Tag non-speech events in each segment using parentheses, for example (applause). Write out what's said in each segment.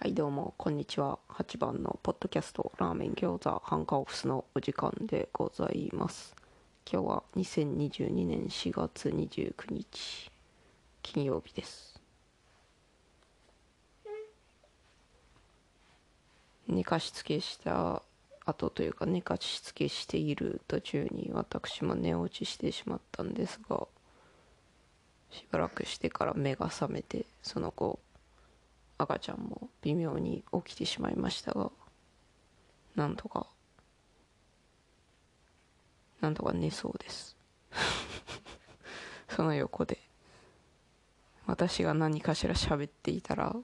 はいどうもこんにちは。8番のポッドキャストラーメン餃子ハンカオフスのお時間でございます。今日は2022年4月29日金曜日です。寝かしつけした後というか寝かしつけしている途中に私も寝落ちしてしまったんですがしばらくしてから目が覚めてその後赤ちゃんも微妙に起きてしまいましたがなんとかなんとか寝そうです。(laughs) その横で私が何かしら喋っていたら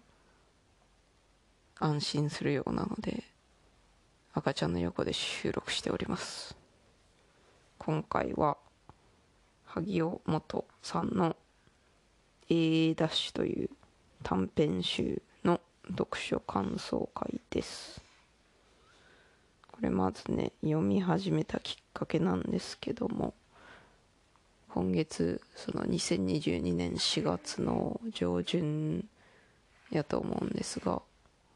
安心するようなので赤ちゃんの横で収録しております。今回は萩尾元さんの A ダッシュという短編集の読書感想会です。これまずね読み始めたきっかけなんですけども今月その2022年4月の上旬やと思うんですが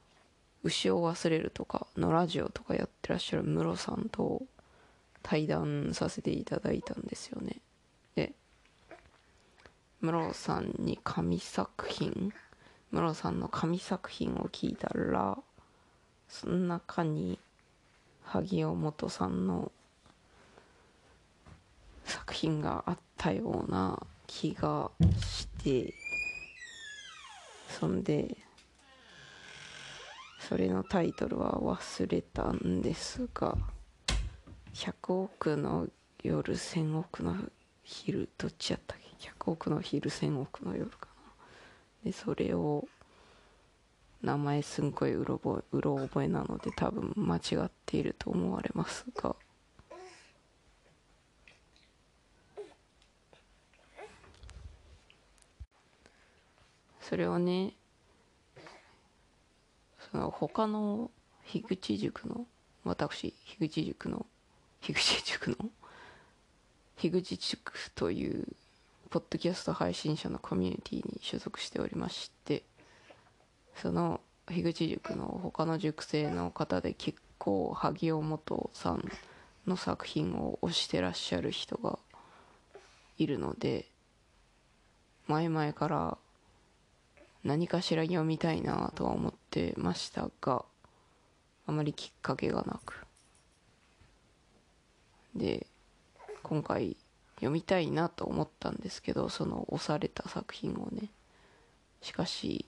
「牛を忘れる」とかのラジオとかやってらっしゃるムロさんと対談させていただいたんですよね。でムロさんに紙作品ムロさんの紙作品を聞いたらその中に萩尾元さんの作品があったような気がしてそんでそれのタイトルは忘れたんですが「100億の夜1000億の昼」どっちやったっけ？100億の昼1000億の夜か。でそれを名前すんごいうろぼうろ覚えなので多分間違っていると思われますが。それをねその他の樋口塾の私樋口塾の樋口塾の樋口塾というポッドキャスト配信者のコミュニティに所属しておりましてその樋口塾の他の塾生の方で結構萩尾元さんの作品を推してらっしゃる人がいるので前々から何かしら読みたいなとは思ってましたがあまりきっかけがなく。で今回読みたいなと思ったんですけどその押された作品をね。しかし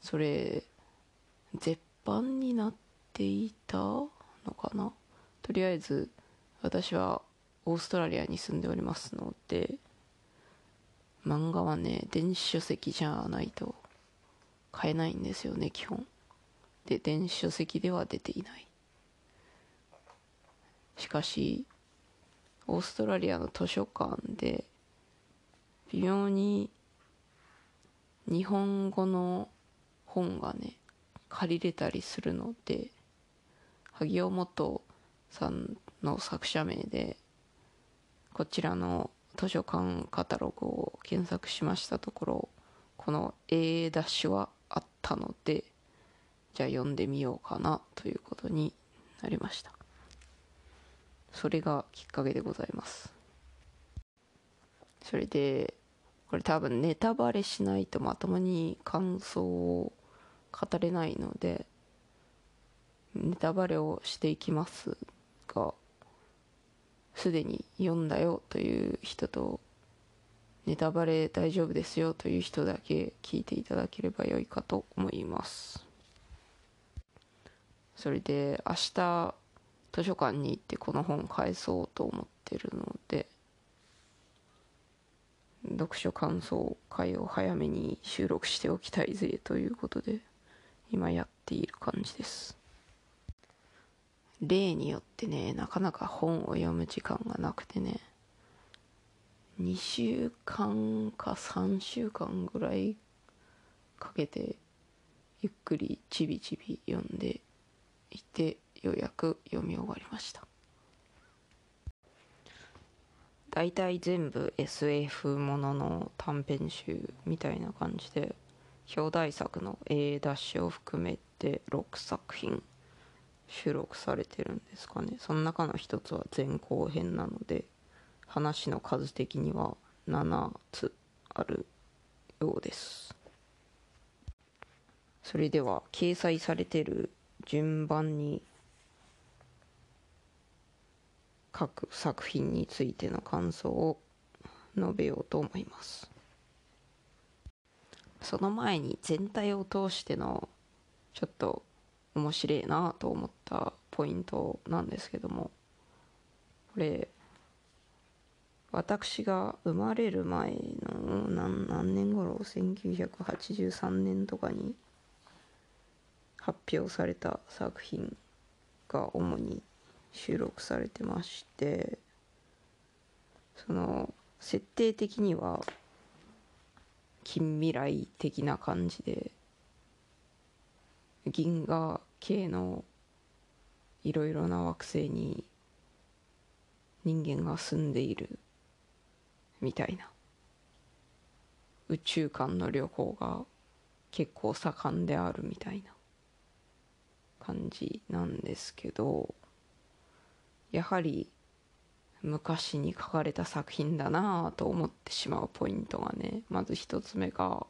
それ絶版になっていたのかな？とりあえず私はオーストラリアに住んでおりますので漫画はね電子書籍じゃないと買えないんですよね基本。で電子書籍では出ていない。しかしオーストラリアの図書館で微妙に日本語の本がね借りれたりするので萩尾元さんの作者名でこちらの図書館カタログを検索しましたところこの A ダッシュはあったのでじゃあ読んでみようかなということになりました。それがきっかけでございます。それでこれ多分ネタバレしないとまともに感想を語れないのでネタバレをしていきますがすでに読んだよという人とネタバレ大丈夫ですよという人だけ聞いていただければよいかと思います。それで明日図書館に行ってこの本返そうと思ってるので読書感想会を早めに収録しておきたいぜということで今やっている感じです。例によってねなかなか本を読む時間がなくてね2週間か3週間ぐらいかけてゆっくりちびちび読んでいてようやく読み終わりました。大体全部 SF ものの短編集みたいな感じで表題作の A ダッシュを含めて6作品収録されてるんですかね。その中の一つは前後編なので話の数的には7つあるようです。それでは掲載されてる順番に各作品についての感想を述べようと思います。その前に全体を通してのちょっと面白いなと思ったポイントなんですけどもこれ私が生まれる前の何何年頃？1983年とかに発表された作品が主に収録されてましてその設定的には近未来的な感じで銀河系のいろいろな惑星に人間が住んでいるみたいな。宇宙間の旅行が結構盛んであるみたいな感じなんですけどやはり昔に書かれた作品だなぁと思ってしまうポイントがねまず一つ目が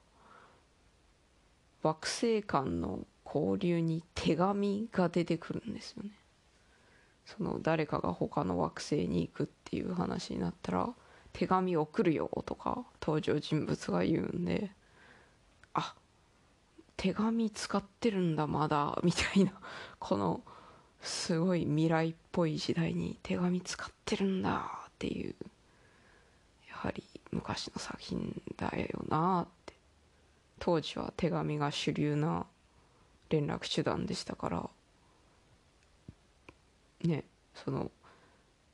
惑星間の交流に手紙が出てくるんですよね。その誰かが他の惑星に行くっていう話になったら手紙送るよとか登場人物が言うんであ手紙使ってるんだまだみたいなこのすごい未来っぽい時代に手紙使ってるんだっていうやはり昔の作品だよなって。当時は手紙が主流な連絡手段でしたから。ねその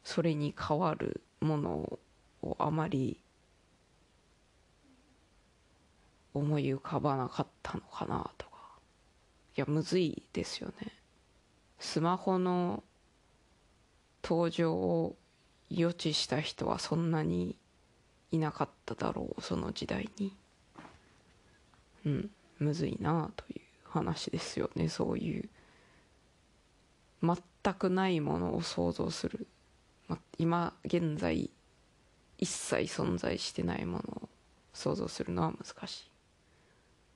それに代わるものをあまり思い浮かばなかったのかなとか。いやむずいですよね。スマホの登場を予知した人はそんなにいなかっただろうその時代に。うんむずいなあという話ですよねそういう。全くないものを想像する、ま、今現在一切存在してないものを想像するのは難しい。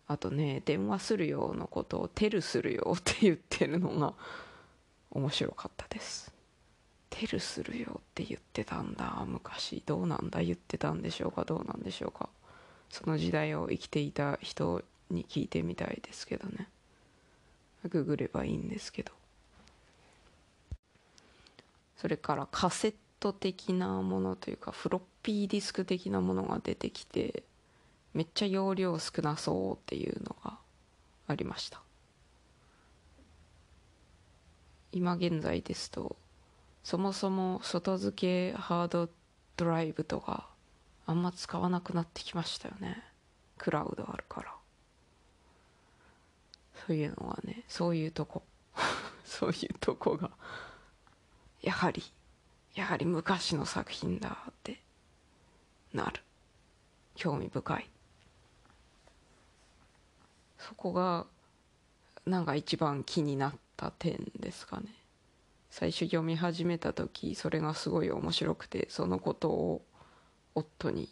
あとね電話するよのことを「テルするよ」って言ってるのが面白かったです。テルするよって言ってたんだ。昔どうなんだ言ってたんでしょうか。どうなんでしょうか。その時代を生きていた人に聞いてみたいですけどね。ググればいいんですけど。それからカセット的なものというかフロッピーディスク的なものが出てきてめっちゃ容量少なそうっていうのがありました。今現在ですとそもそも外付けハードドライブとかあんま使わなくなってきましたよね。クラウドあるから。そういうのはねそういうとこ。(laughs) そういうとこがやはりやはり昔の作品だってなる。興味深い。そこがなんか一番気になった点ですかね。最初読み始めた時それがすごい面白くてそのことを夫に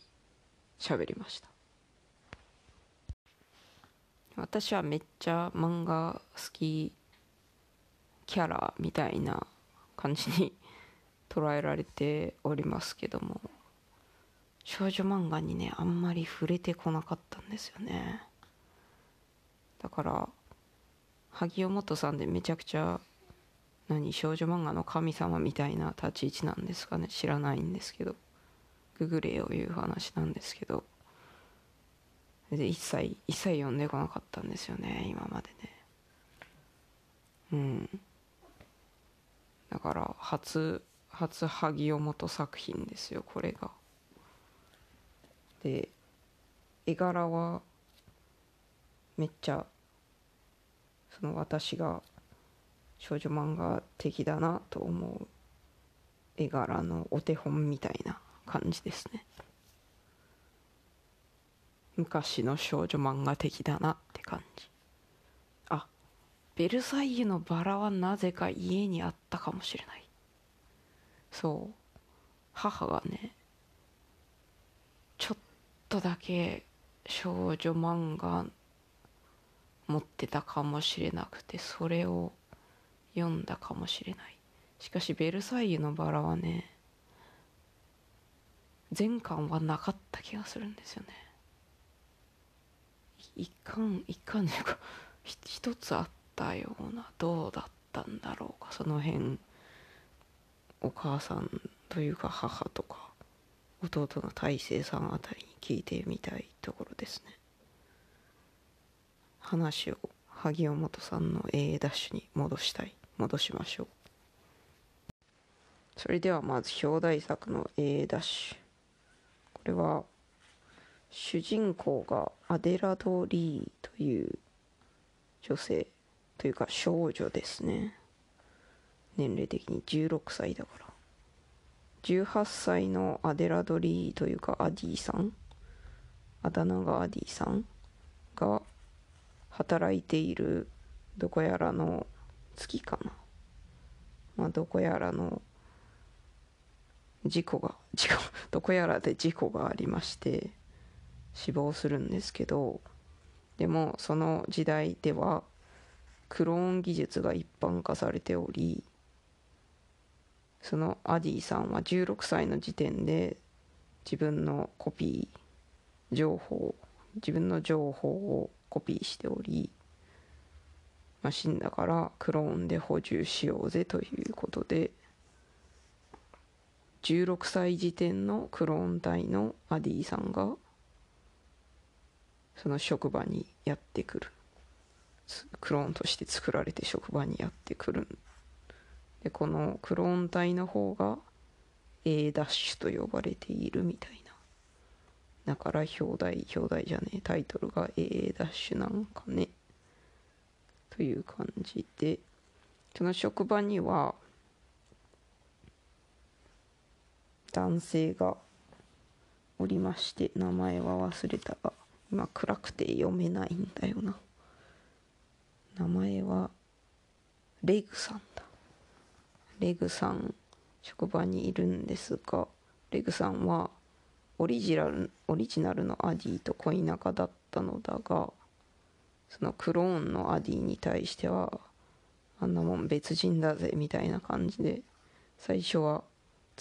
喋りました。私はめっちゃ漫画好きキャラみたいな感じに捉えられておりますけども少女漫画にねあんまり触れてこなかったんですよね。だから萩尾元さんでめちゃくちゃ何少女漫画の神様みたいな立ち位置なんですかね。知らないんですけど。ググれよいう話なんですけど。で一切一切読んでこなかったんですよね今までね。うん。だから初初萩尾元作品ですよこれが。で絵柄はめっちゃその私が少女漫画的だなと思う絵柄のお手本みたいな感じですね。昔の少女漫画的だなって感じ。あベルサイユのバラはなぜか家にあったかもしれない。そう。母がねちょっとだけ少女漫画持ってたかもしれなくてそれを読んだかもしれない。しかし「ベルサイユのバラ」はね全巻はなかった気がするんですよね。一巻一巻というか一つあったようなどうだったんだろうか。その辺お母さんというか母とか弟の大勢さんあたりに聞いてみたいところですね。話を萩尾本さんの A ダッシュに戻したい。戻しましょう。それではまず表題作の A ダッシュ。これは主人公がアデラド・リーという女性というか少女ですね。年齢的に16歳だから。18歳のアデラドリーというかアディさん。あだ名がアディさんが働いているどこやらの月かな。まあどこやらの事故が事故 (laughs) どこやらで事故がありまして死亡するんですけどでもその時代ではクローン技術が一般化されておりそのアディさんは16歳の時点で自分のコピー情報自分の情報をコピーしており、まあ、死んだからクローンで補充しようぜということで16歳時点のクローン体のアディさんがその職場にやってくる。クローンとして作られて職場にやってくる。でこのクローン体の方が A ダッシュと呼ばれているみたいな。だから表題表題じゃねえタイトルが A ダッシュなんかね。という感じで。その職場には男性がおりまして名前は忘れたが今暗くて読めないんだよな。名前はレグさんだ。レグさん職場にいるんですがレグさんはオリジナルオリジナルのアディと恋仲だったのだがそのクローンのアディに対してはあんなもん別人だぜみたいな感じで最初は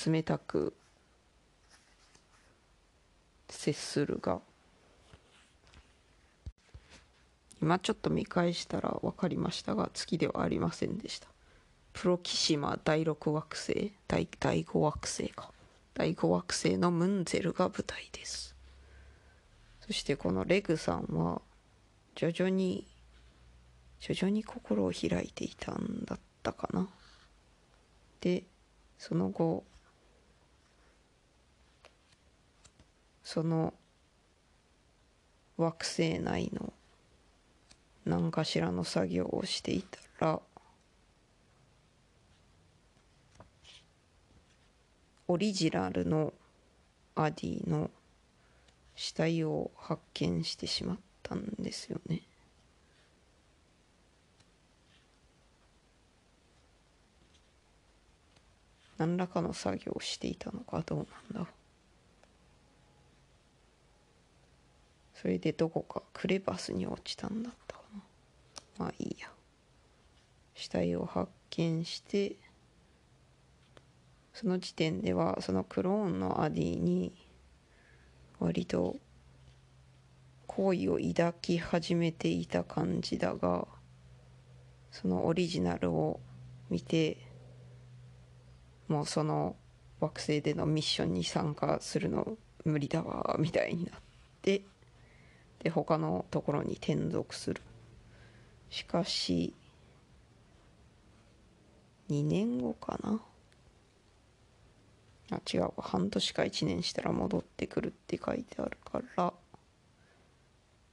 冷たく接するが今ちょっと見返したら分かりましたが月ではありませんでした。プロキシマ第6惑星第第5惑星か。第5惑星のムンゼルが舞台です。そしてこのレグさんは徐々に徐々に心を開いていたんだったかな。でその後その惑星内の何かしらの作業をしていたらオリジナルのアディの死体を発見してしまったんですよね。何らかの作業をしていたのかどうなんだそれでどこかクレバスに落ちたんだったかな。まあいいや。死体を発見してその時点ではそのクローンのアディに割と好意を抱き始めていた感じだがそのオリジナルを見てもうその惑星でのミッションに参加するの無理だわみたいになってで他のところに転属する。しかし2年後かな？あ違う半年か1年したら戻ってくるって書いてあるから。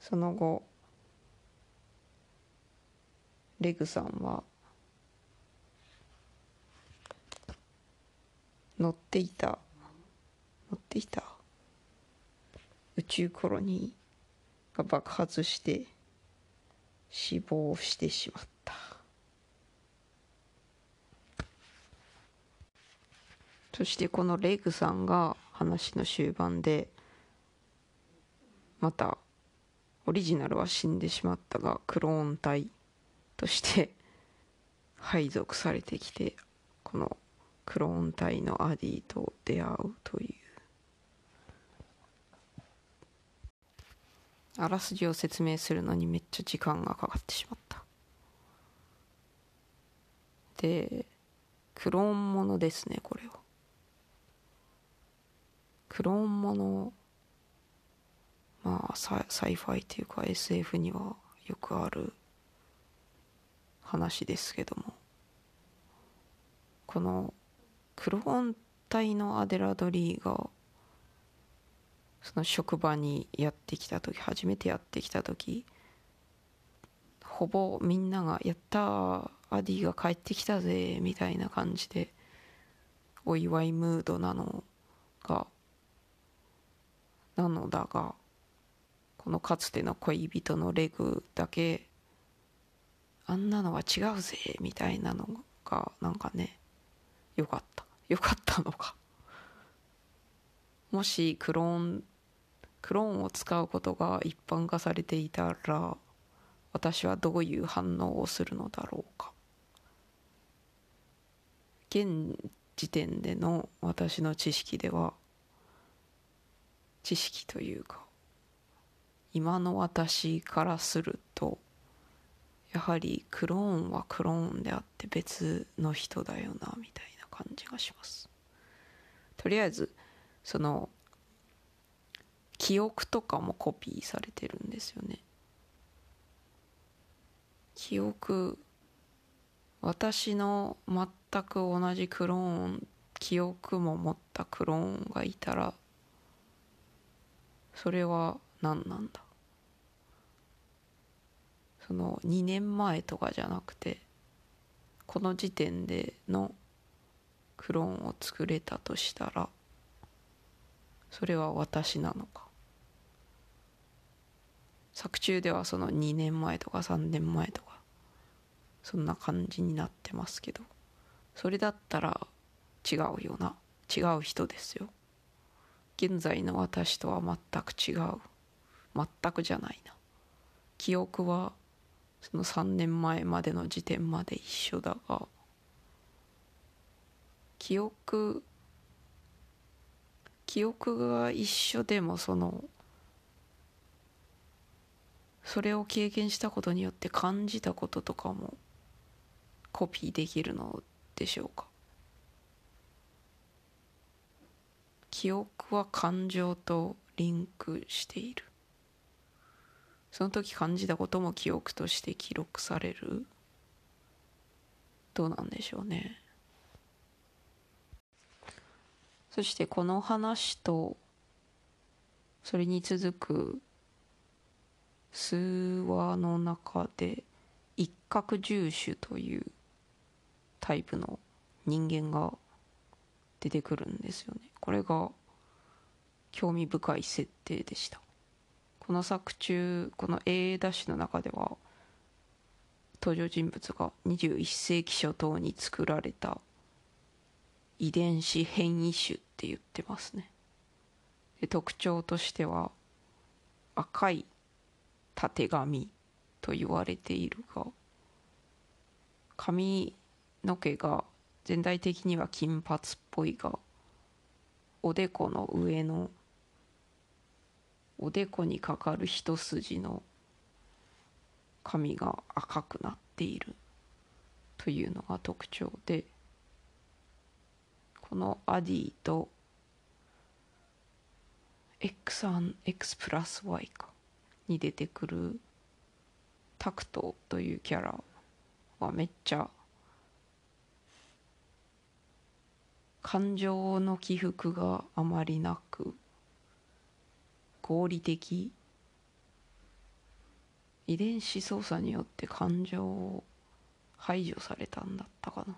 その後レグさんは乗っていた。乗っていた？宇宙コロニーが爆発して死亡してしまった。そしてこのレイグさんが話の終盤でまたオリジナルは死んでしまったがクローン体として配属されてきてこのクローン体のアディと出会うというあらすじを説明するのにめっちゃ時間がかかってしまった。でクローンものですねこれは。クローンものまあサ sci-fi というか SF にはよくある話ですけども。このクローン体のアデラドリーがその職場にやってきた時初めてやってきた時ほぼみんなが「やったアディが帰ってきたぜ」みたいな感じでお祝いムードなのがなのだがこのかつての恋人のレグだけあんなのは違うぜみたいなのがなんかねよかった。よかったのか。もしクローンクローンを使うことが一般化されていたら私はどういう反応をするのだろうか。現時点での私の知識では知識というか今の私からするとやはりクローンはクローンであって別の人だよなみたいな感じがします。とりあえずその記憶とかもコピーされてるんですよね。記憶私の全く同じクローン記憶も持ったクローンがいたらそれは何なんだ？その2年前とかじゃなくてこの時点でのクローンを作れたとしたらそれは私なのか？作中ではその2年前とか3年前とかそんな感じになってますけどそれだったら違うよな。違う人ですよ。現在の私とは全く違う。全くじゃないな。記憶はその3年前までの時点まで一緒だが記憶記憶が一緒でもそのそれを経験したことによって感じたこととかもコピーできるのでしょうか。記憶は感情とリンクしている。その時感じたことも記憶として記録される。どうなんでしょうね。そしてこの話とそれに続く数話の中で一角獣種というタイプの人間が出てくるんですよね。これが興味深い設定でした。この作中この A ダッシュの中では登場人物が21世紀初頭に作られた遺伝子変異種って言ってますね。で特徴としては赤いたてがみと言われているが髪の毛が全体的には金髪っぽいがおでこの上のおでこにかかる一筋の髪が赤くなっているというのが特徴でこのアディと X1、X プラス Y かに出てくるタクトというキャラはめっちゃ感情の起伏があまりなく合理的遺伝子操作によって感情を排除されたんだったかな。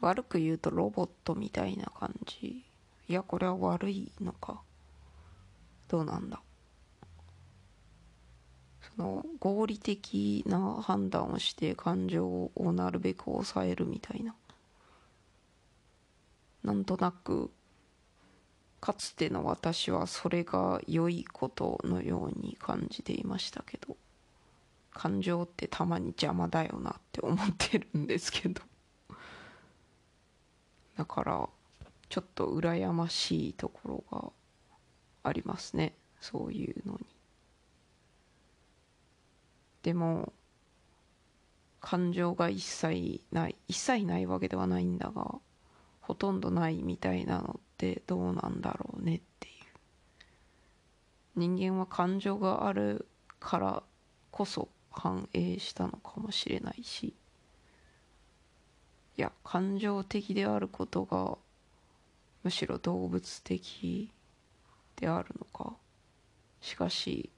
悪く言うとロボットみたいな感じ。いやこれは悪いのか。どうなんだ。その合理的な判断をして感情をなるべく抑えるみたいな。なんとなくかつての私はそれが良いことのように感じていましたけど感情ってたまに邪魔だよなって思ってるんですけど。だからちょっと羨ましいところがありますねそういうのに。でも感情が一切ない一切ないわけではないんだがほとんどないみたいなのってどうなんだろうねっていう。人間は感情があるからこそ反映したのかもしれないし。いや感情的であることがむしろ動物的であるのか。しかし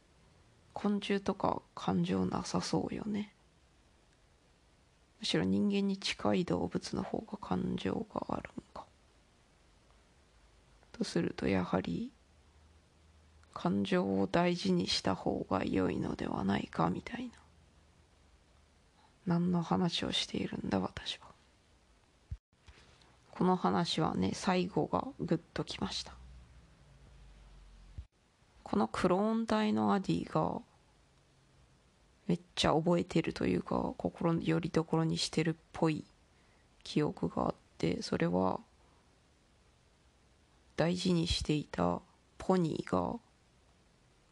昆虫とか感情なさそうよね。むしろ人間に近い動物の方が感情があるんか。とするとやはり感情を大事にした方が良いのではないかみたいな。何の話をしているんだ私は。この話はね最後がグッときました。このクローン体のアディがめっちゃ覚えてるというか心のよりどころにしてるっぽい記憶があってそれは大事にしていたポニーが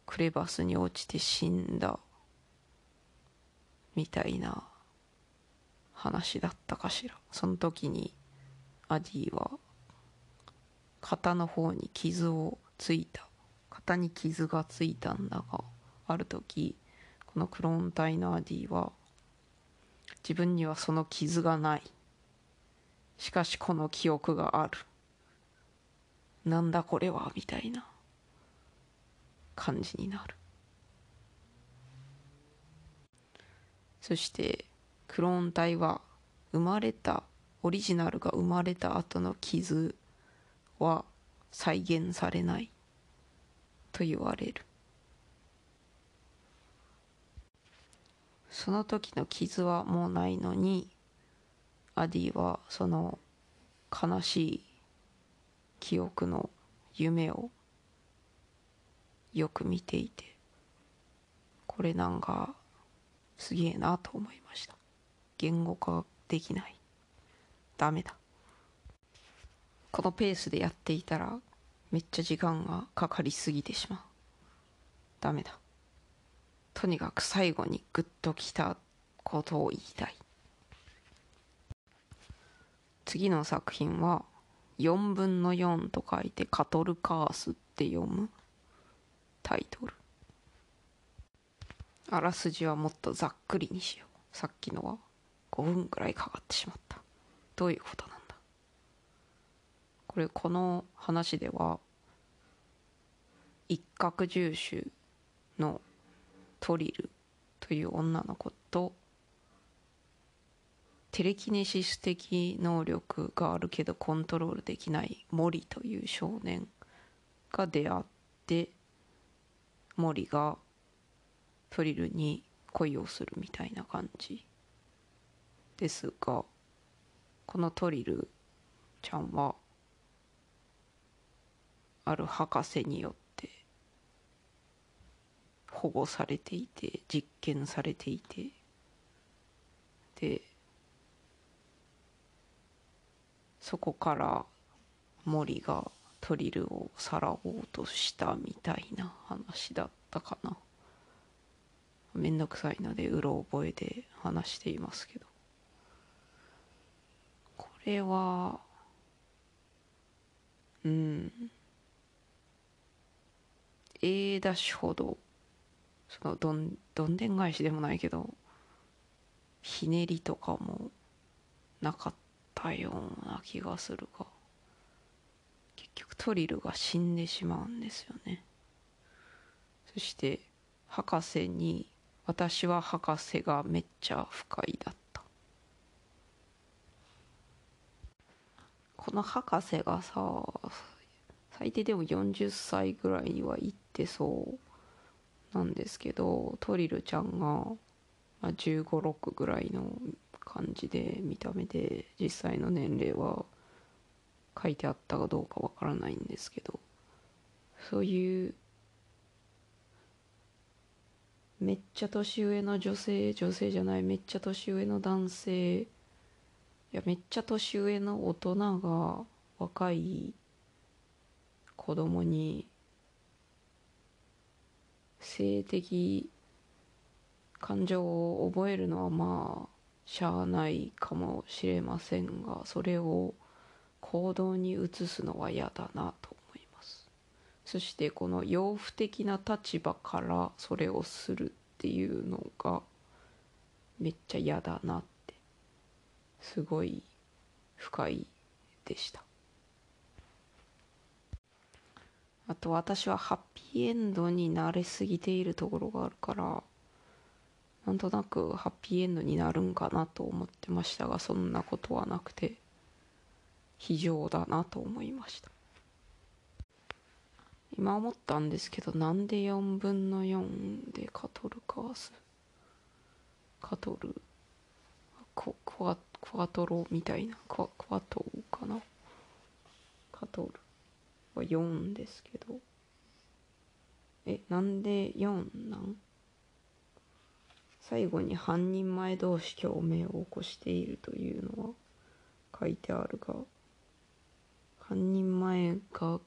クレバスに落ちて死んだみたいな話だったかしら。その時にアディは肩の方に傷をついた。肩に傷がついたんだがある時のクローン体のアディは自分にはその傷がない。しかしこの記憶がある。なんだこれはみたいな感じになる。そしてクローン体は生まれたオリジナルが生まれた後の傷は再現されないと言われる。その時の傷はもうないのにアディはその悲しい記憶の夢をよく見ていてこれなんかすげえなと思いました。言語化できない。ダメだ。このペースでやっていたらめっちゃ時間がかかりすぎてしまう。ダメだ。とにかく最後にグッときたことを言いたい。次の作品は4分の4と書いてカトルカースって読むタイトル。あらすじはもっとざっくりにしよう。さっきのは5分くらいかかってしまった。どういうことなんだ？これこの話では一角住種のトリルという女の子とテレキネシス的能力があるけどコントロールできない森という少年が出会って森がトリルに恋をするみたいな感じですがこのトリルちゃんはある博士によって保護されていて実験されていて。でそこから森がトリルをさらおうとしたみたいな話だったかな。めんどくさいのでうろ覚えで話していますけど。これはうん。A ダッシュほどそのどんどんでん返しでもないけどひねりとかもなかったような気がするが結局トリルが死んでしまうんですよね。そして博士に私は博士がめっちゃ不快だった。この博士がさ最低でも40歳ぐらいには行ってそう。なんですけどトリルちゃんが、まあ、1 5 6ぐらいの感じで見た目で実際の年齢は書いてあったかどうかわからないんですけどそういうめっちゃ年上の女性女性じゃないめっちゃ年上の男性いやめっちゃ年上の大人が若い子供に性的感情を覚えるのはまあしゃあないかもしれませんがそれを行動に移すのは嫌だなと思います。そしてこの養父的な立場からそれをするっていうのがめっちゃ嫌だなってすごい不快でした。あと私はハッピーエンドに慣れすぎているところがあるからなんとなくハッピーエンドになるんかなと思ってましたがそんなことはなくて非常だなと思いました。今思ったんですけどなんで4分の4でカトルカース？カトルコクワクワトロみたいなクワクワトーかな？カトル。4ですけど。えなんで4なん？最後に半人前同士共鳴を起こしているというのは書いてあるが半人前が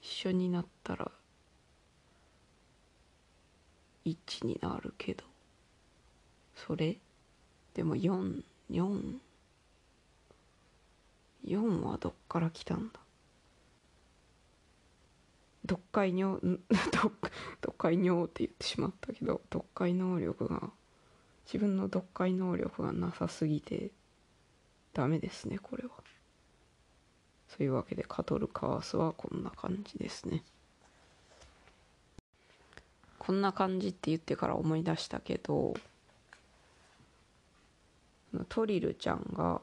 一緒になったら1になるけどそれ？でも44 4はどっから来たんだ？読解尿読解尿って言ってしまったけど読解能力が自分の読解能力がなさすぎてダメですねこれは。そういうわけでカトルカースはこんな感じですね。こんな感じって言ってから思い出したけどトリルちゃんが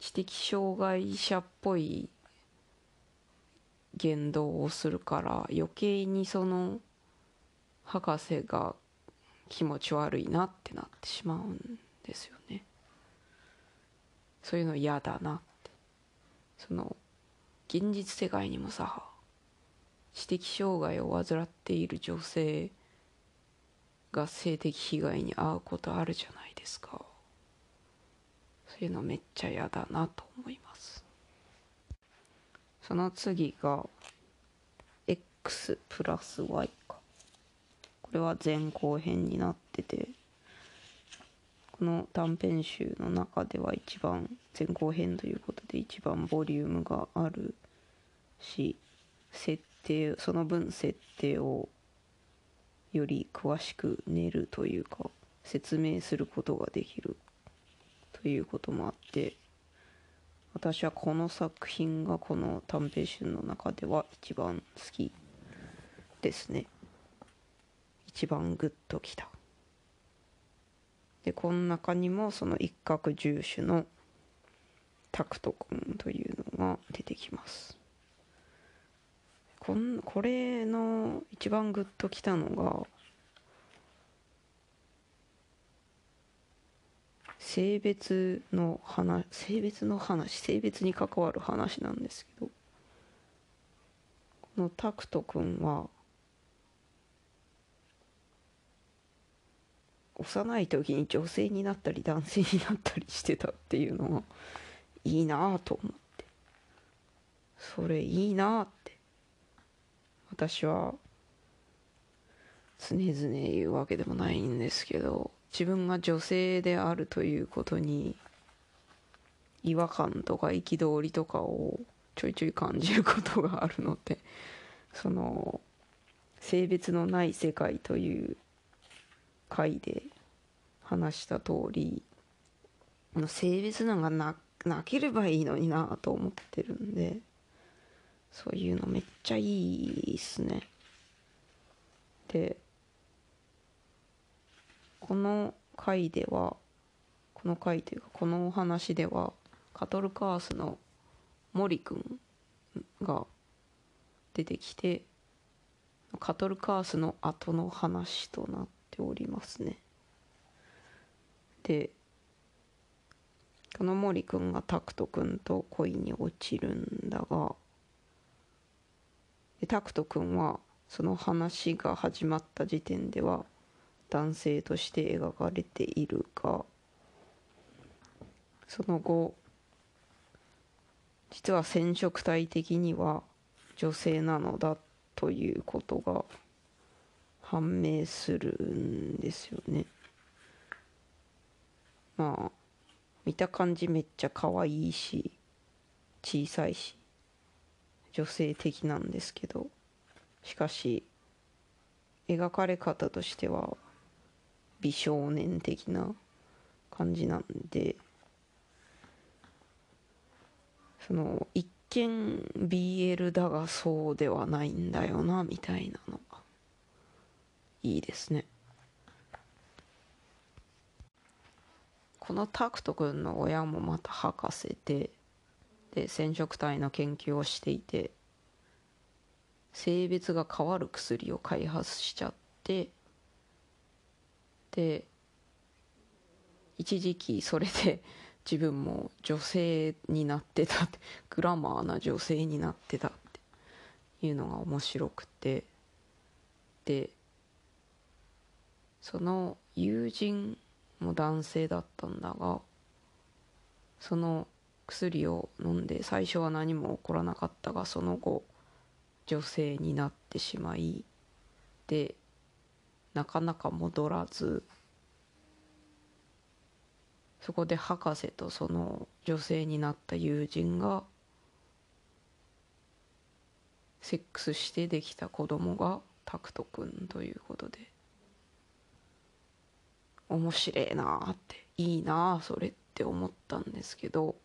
知的障害者っぽい言動をするから余計にその博士が気持ち悪いなってなってしまうんですよね。そういうの嫌だなって。その現実世界にもさ知的障害を患っている女性が性的被害に遭うことあるじゃないですか。そういうのめっちゃ嫌だなと思います。その次が x プラス y か。これは前後編になっててこの短編集の中では一番前後編ということで一番ボリュームがあるし設定その分設定をより詳しく練るというか説明することができるということもあって私はこの作品がこの短編集の中では一番好きですね。一番グッときた。でこの中にもその一角住種のタクト君というのが出てきます。こんこれの一番グッときたのが性別の話性別の話性別に関わる話なんですけどこのタクト君は幼い時に女性になったり男性になったりしてたっていうのがいいなと思って。それいいなって。私は常々言うわけでもないんですけど自分が女性であるということに違和感とか憤りとかをちょいちょい感じることがあるので (laughs) その性別のない世界という回で話した通り性別なんかななければいいのになと思ってるんでそういうのめっちゃいいっすね。でこの回ではこの回というかこのお話ではカトルカースの森くんが出てきてカトルカースの後の話となっておりますね。で金森君がタクト君と恋に落ちるんだがでタクト君はその話が始まった時点では男性として描かれているがその後実は染色体的には女性なのだということが判明するんですよね。まあ見た感じめっちゃ可愛いし小さいし女性的なんですけどしかし描かれ方としては美少年的な感じなんでその一見 BL だがそうではないんだよなみたいなのがいいですね。このタクト君の親もまた博士でで染色体の研究をしていて性別が変わる薬を開発しちゃってで一時期それで (laughs) 自分も女性になってたってグラマーな女性になってたっていうのが面白くて。でその友人も男性だったんだがその薬を飲んで最初は何も起こらなかったがその後女性になってしまいでなかなか戻らずそこで博士とその女性になった友人がセックスしてできた子供がタクト君ということで面白いなあっていいなあそれって思ったんですけど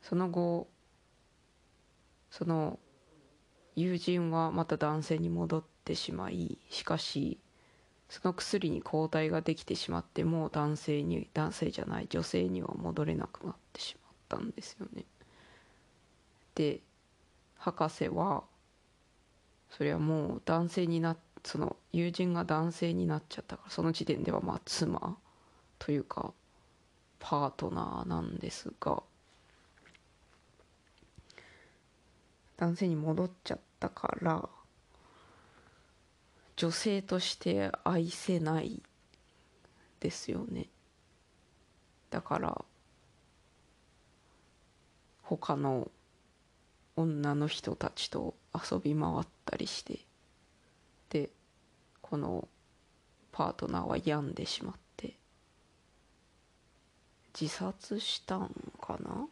その後その友人はまた男性に戻っててしまいしかしその薬に抗体ができてしまってもう男性に男性じゃない女性には戻れなくなってしまったんですよね。で博士はそれはもう男性になその友人が男性になっちゃったからその時点ではまあ妻というかパートナーなんですが男性に戻っちゃったから女性として愛せないですよね。だから他の女の人たちと遊び回ったりしてでこのパートナーは病んでしまって自殺したんかな？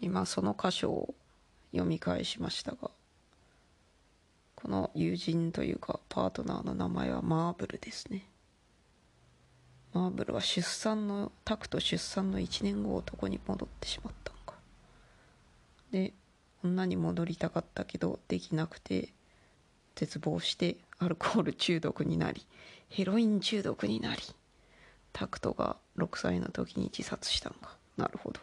今その箇所を読み返しましたが。この友人というかパートナーの名前はマーブルですね。マーブルは出産のタクと出産の1年後男に戻ってしまったのか。で女に戻りたかったけどできなくて絶望してアルコール中毒になりヘロイン中毒になりタクトが6歳の時に自殺したのか。なるほど。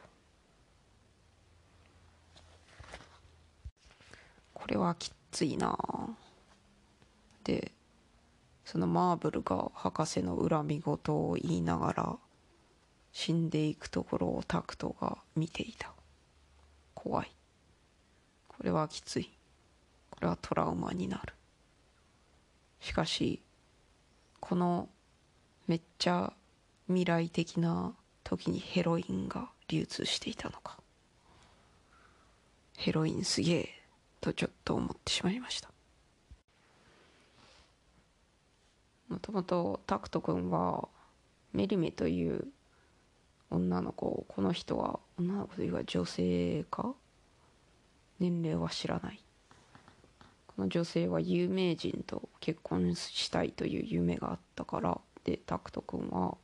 これはきっついな。でそのマーブルが博士の恨み事を言いながら死んでいくところをタクトが見ていた。怖い。これはきつい。これはトラウマになる。しかしこのめっちゃ未来的な時にヘロインが流通していたのか。ヘロインすげえ。とちょっと思ってしまいました。もともとタクト君はメリメという女の子この人は女の子というか女性か？年齢は知らない。この女性は有名人と結婚したいという夢があったから。でタクト君は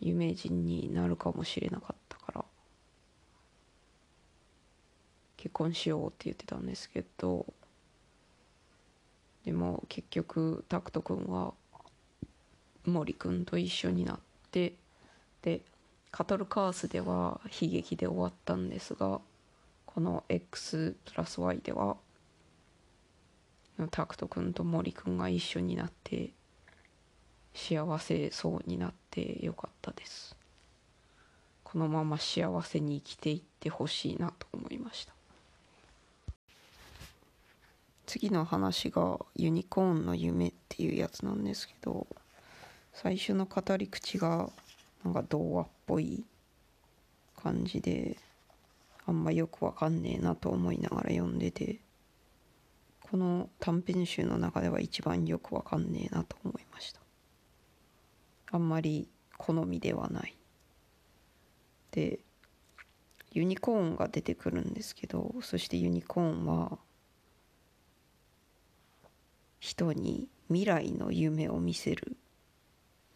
有名人になるかもしれなかった結婚しようって言ってたんですけどでも結局タクト君は森君と一緒になってでカトルカースでは悲劇で終わったんですがこの X プラス Y ではタクト君と森君が一緒になって幸せそうになってよかったです。このまま幸せに生きていってほしいなと思いました。次の話が「ユニコーンの夢」っていうやつなんですけど最初の語り口がなんか童話っぽい感じであんまよくわかんねえなと思いながら読んでてこの短編集の中では一番よくわかんねえなと思いました。あんまり好みではない。でユニコーンが出てくるんですけどそしてユニコーンは人に未来の夢を見せる、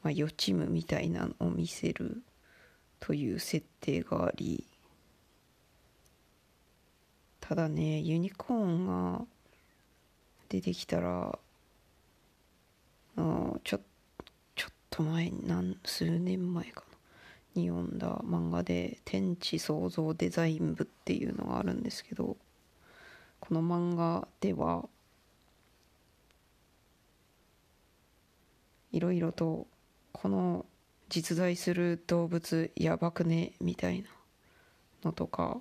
まあ、予知夢みたいなのを見せるという設定があり。ただねユニコーンが出てきたらあちょちょっと前何数年前かな。に読んだ漫画で「天地創造デザイン部」っていうのがあるんですけどこの漫画ではいろいろとこの実在する動物やばくねみたいなのとか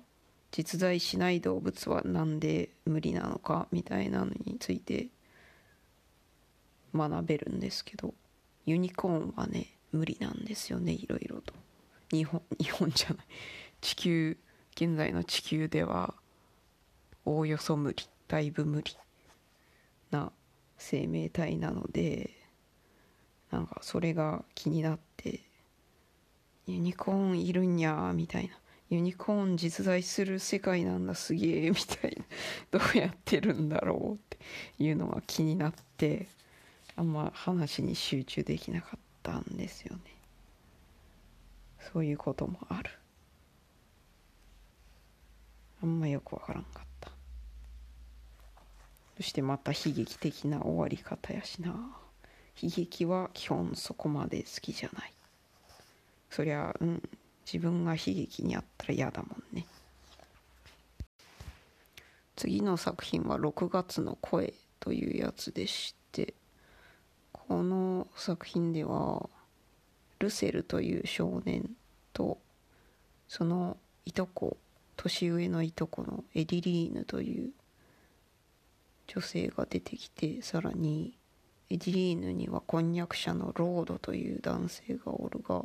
実在しない動物は何で無理なのかみたいなのについて学べるんですけどユニコーンはね無理なんですよねいろいろと。日本日本じゃない。地球現在の地球ではおおよそ無理だいぶ無理な生命体なのでなんかそれが気になってユニコーンいるんやみたいな。ユニコーン実在する世界なんだすげえみたいな。(laughs) どうやってるんだろうって。いうのが気になってあんま話に集中できなかったんですよね。そういうこともある。あんまよくわからんかった。そしてまた悲劇的な終わり方やしな。悲劇は基本そこまで好きじゃない。そりゃうん。自分が悲劇にあったら嫌だもんね。次の作品は「6月の声」というやつでしてこの作品ではルセルという少年とそのいとこ年上のいとこのエディリーヌという女性が出てきてさらにエディリーヌには婚約者のロードという男性がおるが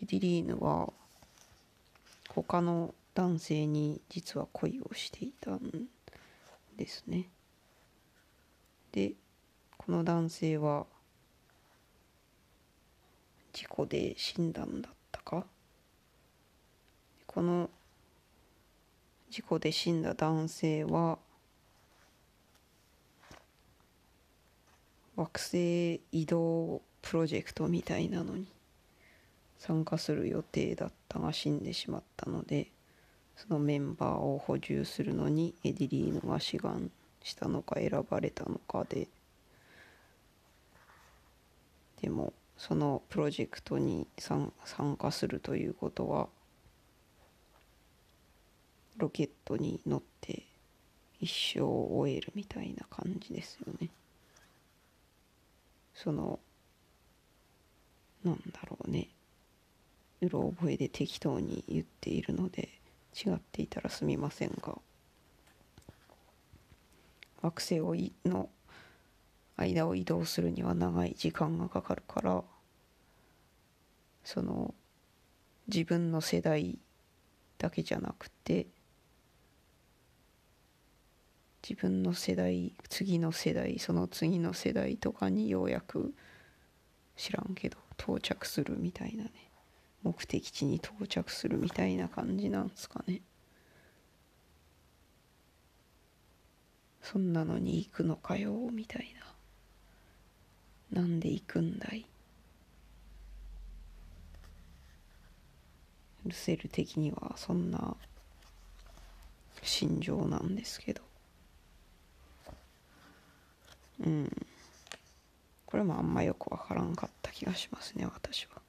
エディリーヌは他の男性に実は恋をしていたんですね。でこの男性は事故で死んだんだったか？この事故で死んだ男性は惑星移動プロジェクトみたいなのに参加する予定だったが死んでしまったのでそのメンバーを補充するのにエディリーヌが志願したのか選ばれたのかででもそのプロジェクトに参加するということはロケットに乗って一生を終えるみたいな感じですよね。そのなんだろうね。うろ覚えで適当に言っているので違っていたらすみませんが。惑星をいの間を移動するには長い時間がかかるからその自分の世代だけじゃなくて自分の世代次の世代その次の世代とかにようやく知らんけど到着するみたいなね。目的地に到着するみたいな感じなんすかね。そんなのに行くのかよみたいな。なんで行くんだい。ルセル的にはそんな心情なんですけど。うん。これもあんまよくわからんかった気がしますね私は。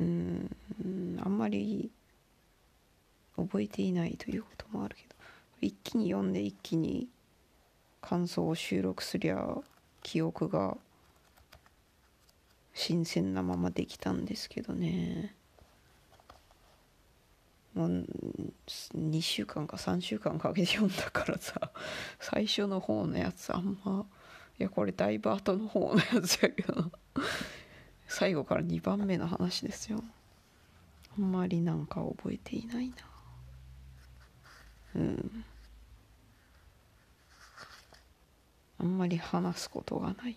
うん。あんまり覚えていないということもあるけど。一気に読んで一気に感想を収録すりゃ記憶が新鮮なままできたんですけどね。もう2週間か3週間かけて読んだからさ (laughs) 最初の方のやつあんまいやこれだいぶ後の方のやつやけど (laughs) 最後から2番目の話ですよ。あんまりなんか覚えていないな。うん。あんまり話すことがない。い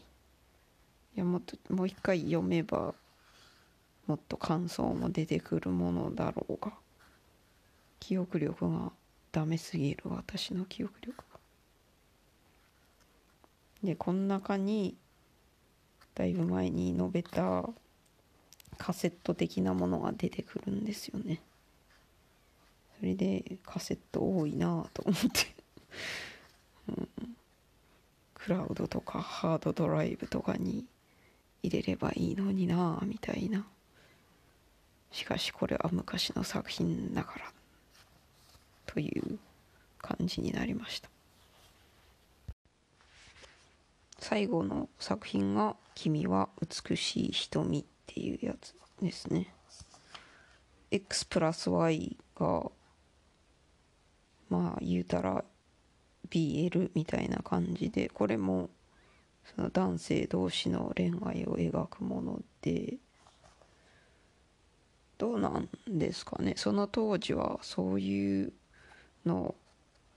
やもっともう一回読めばもっと感想も出てくるものだろうが。記憶力がダメすぎる私の記憶力が。でこの中にだいぶ前に述べたカセット的なものが出てくるんですよね。それでカセット多いなと思って。うん。クラウドとかハードドライブとかに入れればいいのになみたいな。しかしこれは昔の作品だから。という感じになりました。最後の作品が「君は美しい瞳」っていうやつですね。X プラス Y がまあ言うたら BL みたいな感じでこれもその男性同士の恋愛を描くものでどうなんですかね。その当時はそういうの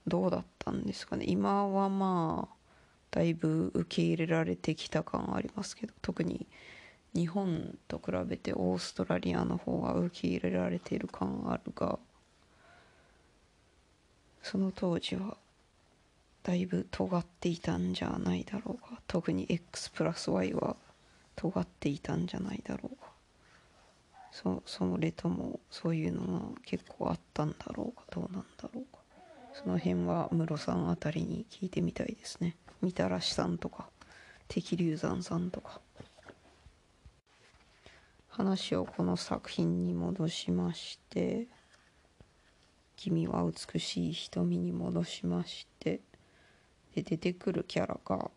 どうだったんですかね。今はまあだいぶ受け入れられてきた感ありますけど特に日本と比べてオーストラリアの方が受け入れられている感あるがその当時はだいぶ尖っていたんじゃないだろうか。特に X プラス Y は尖っていたんじゃないだろうか。そそれともそういうのが結構あったんだろうかどうなんだろうか。その辺はムロさんあたりに聞いてみたいですね。みたらしさんとか敵流山さんとか。話をこの作品に戻しまして「君は美しい瞳」に戻しましてで出てくるキャラが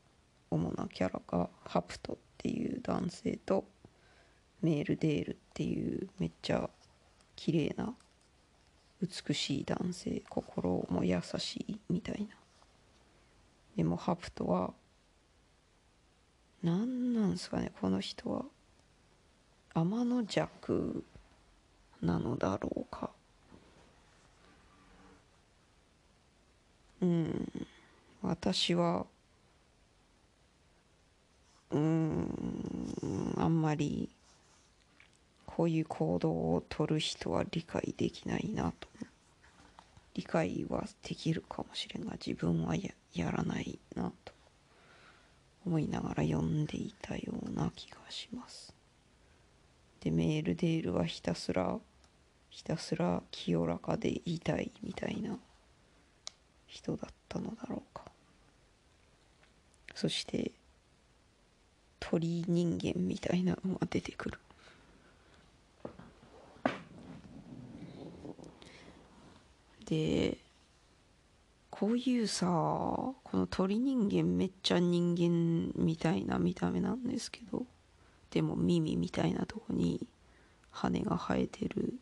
主なキャラがハプトっていう男性とメールデールっていうめっちゃ綺麗な美しい男性心も優しいみたいな。でもハプトは何なんすかねこの人は。天の弱なのだろうか。うん。私はうんあんまりこういう行動をとる人は理解できないなと理解はできるかもしれんが自分はややらないなと思いながら読んでいたような気がします。でメールデールはひたすらひたすら清らかでいたいみたいな人だったのだろうか。そして鳥人間みたいなのが出てくる。でこういうさこの鳥人間めっちゃ人間みたいな見た目なんですけどでも耳みたいなとこに羽が生えてる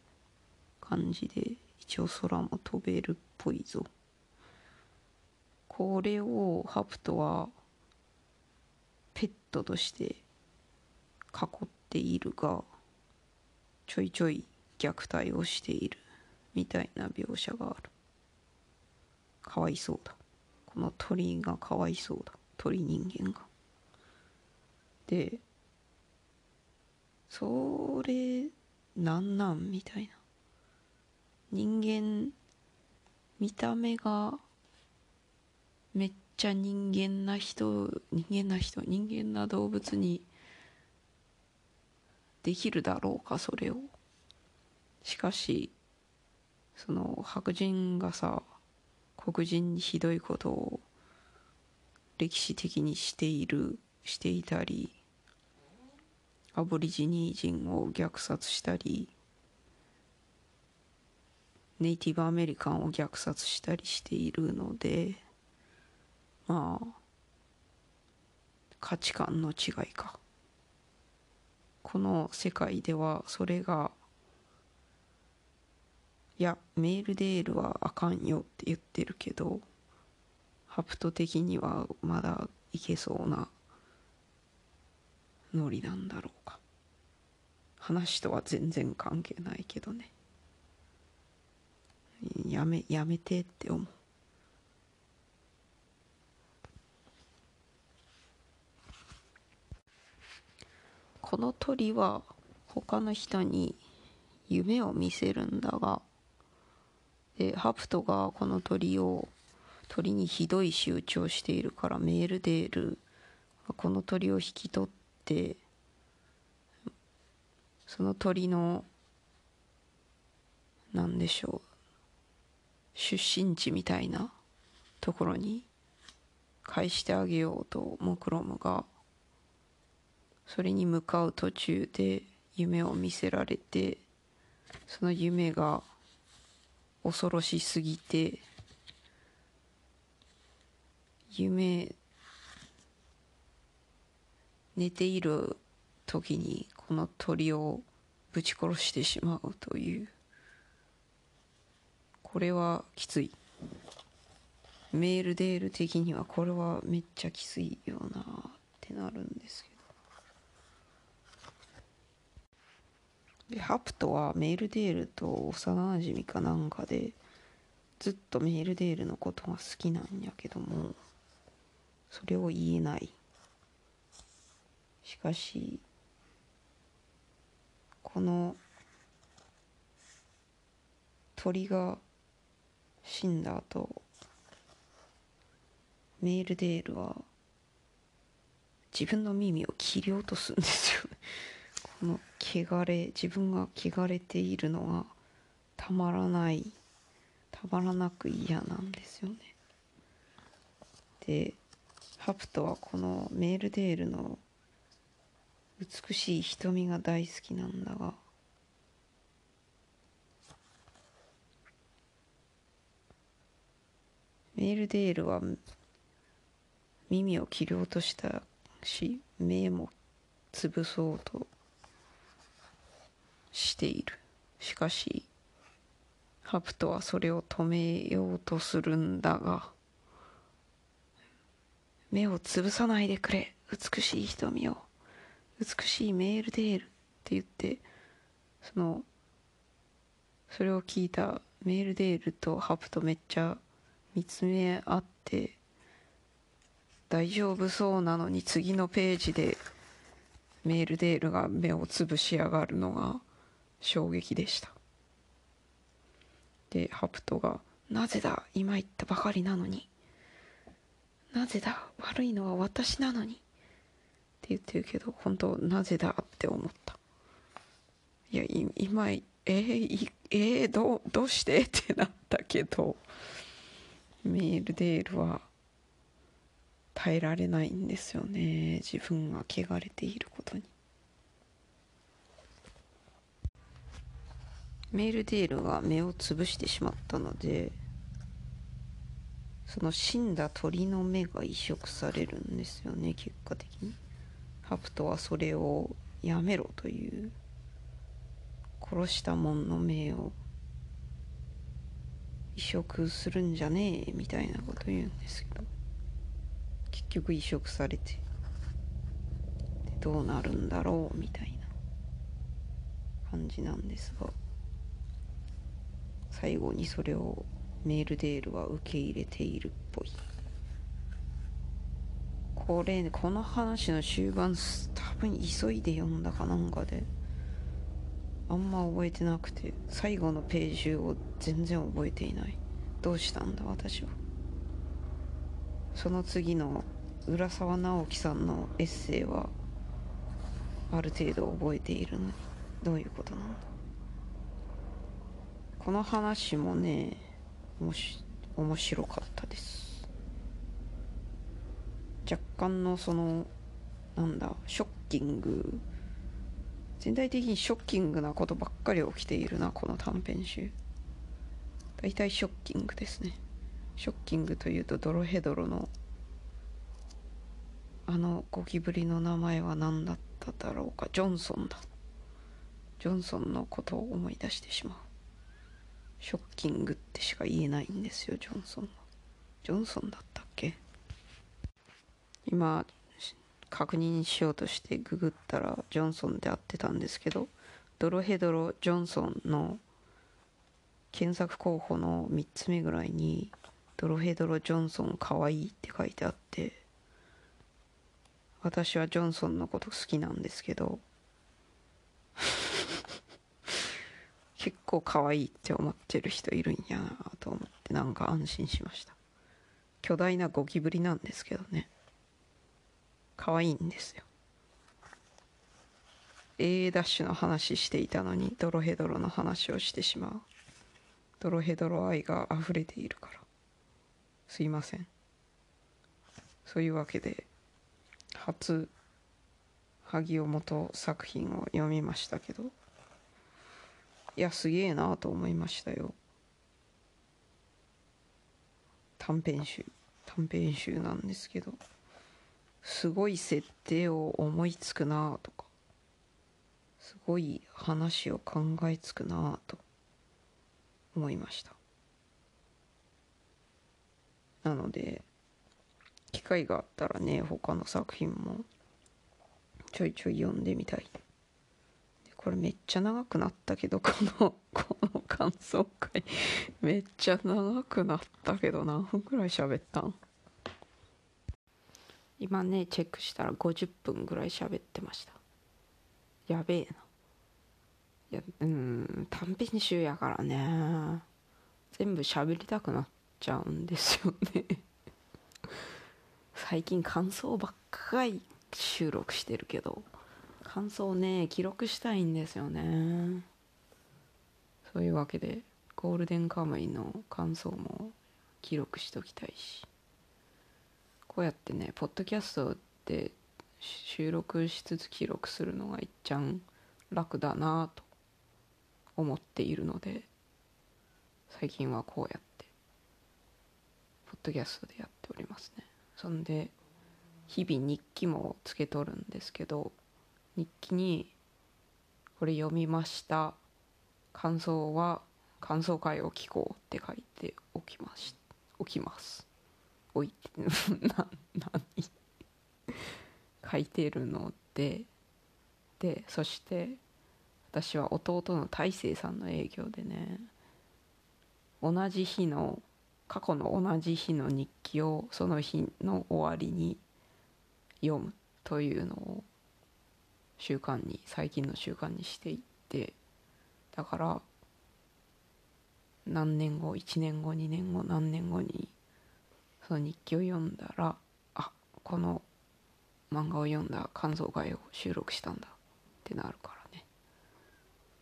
感じで一応空も飛べるっぽいぞ。これをハプトはペットとして囲っているがちょいちょい虐待をしている。みたいな描写がある。かわいそうだ。この鳥がかわいそうだ。鳥人間が。でそれなんなんみたいな。人間見た目がめっちゃ人間な人人間な人人間な動物にできるだろうかそれを。しかしその白人がさ黒人にひどいことを歴史的にしているしていたりアボリジニー人を虐殺したりネイティブアメリカンを虐殺したりしているのでまあ価値観の違いか。この世界ではそれがいやメールデールはあかんよって言ってるけどハプト的にはまだいけそうなノリなんだろうか。話とは全然関係ないけどね。やめやめてって思う。この鳥は他の人に夢を見せるんだがでハプトがこの鳥を鳥にひどい仕打ちをしているからメールデールこの鳥を引き取ってその鳥の何でしょう出身地みたいなところに返してあげようとモクロムがそれに向かう途中で夢を見せられてその夢が恐ろしすぎて夢寝ている時にこの鳥をぶち殺してしまうという。これはきつい。メールデール的にはこれはめっちゃきついよなってなるんですけど。でハプトはメールデールと幼なじみかなんかでずっとメールデールのことが好きなんやけどもそれを言えない。しかしこの鳥が死んだ後メールデールは自分の耳を切り落とすんですよ (laughs) この汚れ自分が汚れているのがたまらないたまらなく嫌なんですよね。でハプトはこのメールデールの美しい瞳が大好きなんだがメールデールは耳を切り落としたし目も潰そうとしている。しかしハプトはそれを止めようとするんだが目を潰さないでくれ。美しい瞳を。美しいメールデールって言ってそのそれを聞いたメールデールとハプとめっちゃ見つめ合って大丈夫そうなのに次のページでメールデールが目をつぶし上がるのが衝撃でした。でハプトが「なぜだ今言ったばかりなのになぜだ悪いのは私なのに」って言ってるけど本当なぜだ？って思ったいや今えー、えー、どどうして？ってなったけどメールデールは耐えられないんですよね。自分が汚れていることに。メールデールが目をつぶしてしまったのでその死んだ鳥の目が移植されるんですよね結果的に。ハプトはそれをやめろという殺した者の命を移植するんじゃねえみたいなこと言うんですけど結局移植されてどうなるんだろうみたいな感じなんですが最後にそれをメールデールは受け入れているっぽい。これねこの話の終盤多分急いで読んだかなんかであんま覚えてなくて最後のページを全然覚えていない。どうしたんだ私は。その次の浦沢直樹さんのエッセイはある程度覚えているのにどういうことなんだ？この話もねもし面白かったです。若干のそのなんだショッキング。全体的にショッキングなことばっかり起きているなこの短編集。大体ショッキングですね。ショッキングというとドロヘドロのあのゴキブリの名前は何だっただろうか。ジョンソンだ。ジョンソンのことを思い出してしまう。ショッキングってしか言えないんですよジョンソンは。ジョンソンだったっけ？今確認しようとしてググったらジョンソンで合ってたんですけどドロヘドロ・ジョンソンの検索候補の3つ目ぐらいにドロヘドロ・ジョンソンかわいいって書いてあって私はジョンソンのこと好きなんですけど。(laughs) 結構可愛いって思ってる人いるんやなと思ってなんか安心しました。巨大なゴキブリなんですけどね。可愛いんですよ。A ダッシュの話していたのにドロヘドロの話をしてしまう。ドロヘドロ愛が溢れているから。すいません。そういうわけで初萩尾元作品を読みましたけど。いやすげえなと思いましたよ。短編集。短編集なんですけど。すごい設定を思いつくなあとか。すごい話を考えつくなあと。思いました。なので機会があったらね他の作品もちょいちょい読んでみたい。これめっちゃ長くなったけど (laughs) このこの感想会。(laughs) めっちゃ長くなったけど何分くらい喋ったん。今ねチェックしたら50分ぐらい喋ってました。やべえな。いやうん短編集やからね。全部喋りたくなっちゃうんですよね。(laughs) 最近感想ばっかり収録してるけど。感想ね記録したいんですよね。そういうわけでゴールデンカムイの感想も記録しときたいし。こうやってねポッドキャストって収録しつつ記録するのがいっちゃん楽だなと思っているので最近はこうやってポッドキャストでやっておりますね。そんで日々日記もつけとるんですけど日記にこれ読みました。感想は感想会を聞こうって書いておきまし (laughs) おきます。おいて (laughs) な何？書いてるので。でそして私は弟の大成さんの営業でね同じ日の過去の同じ日の日記をその日の終わりに読むというのを習慣に最近の習慣にしていってだから何年後1年後2年後何年後にその日記を読んだらあこの漫画を読んだ感想会を収録したんだってなるからね。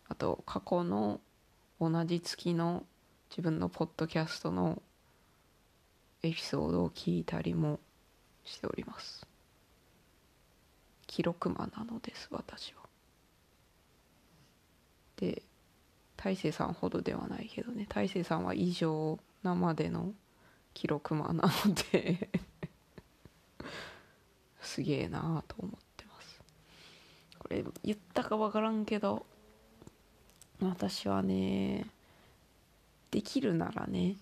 あと過去の同じ月の自分のポッドキャストのエピソードを聞いたりもしております。記録魔なのです私は。で大勢さんほどではないけどね。大勢さんは異常なまでの記録魔なので (laughs) すげえなあと思ってます。これ言ったか分からんけど私はねできるならね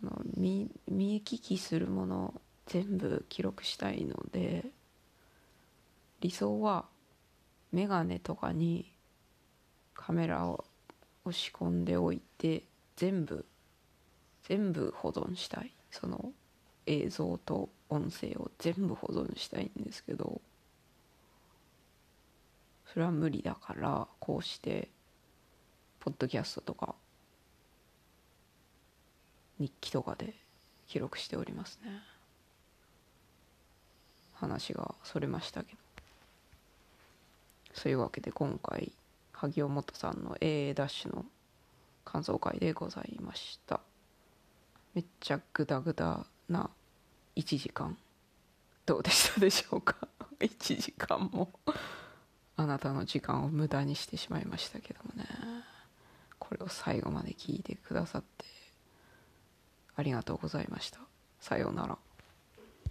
その見見聞きするもの全部記録したいので理想はメガネとかにカメラを押し込んでおいて全部全部保存したい。その映像と音声を全部保存したいんですけどそれは無理だからこうしてポッドキャストとか日記とかで記録しておりますね。話がそれましたけど。そういうわけで今回萩尾元さんの A ダッシュの感想会でございました。めっちゃグダグダな1時間。どうでしたでしょうか？(laughs) 1時間も。あなたの時間を無駄にしてしまいましたけどもね。これを最後まで聞いてくださってありがとうございました。さようなら。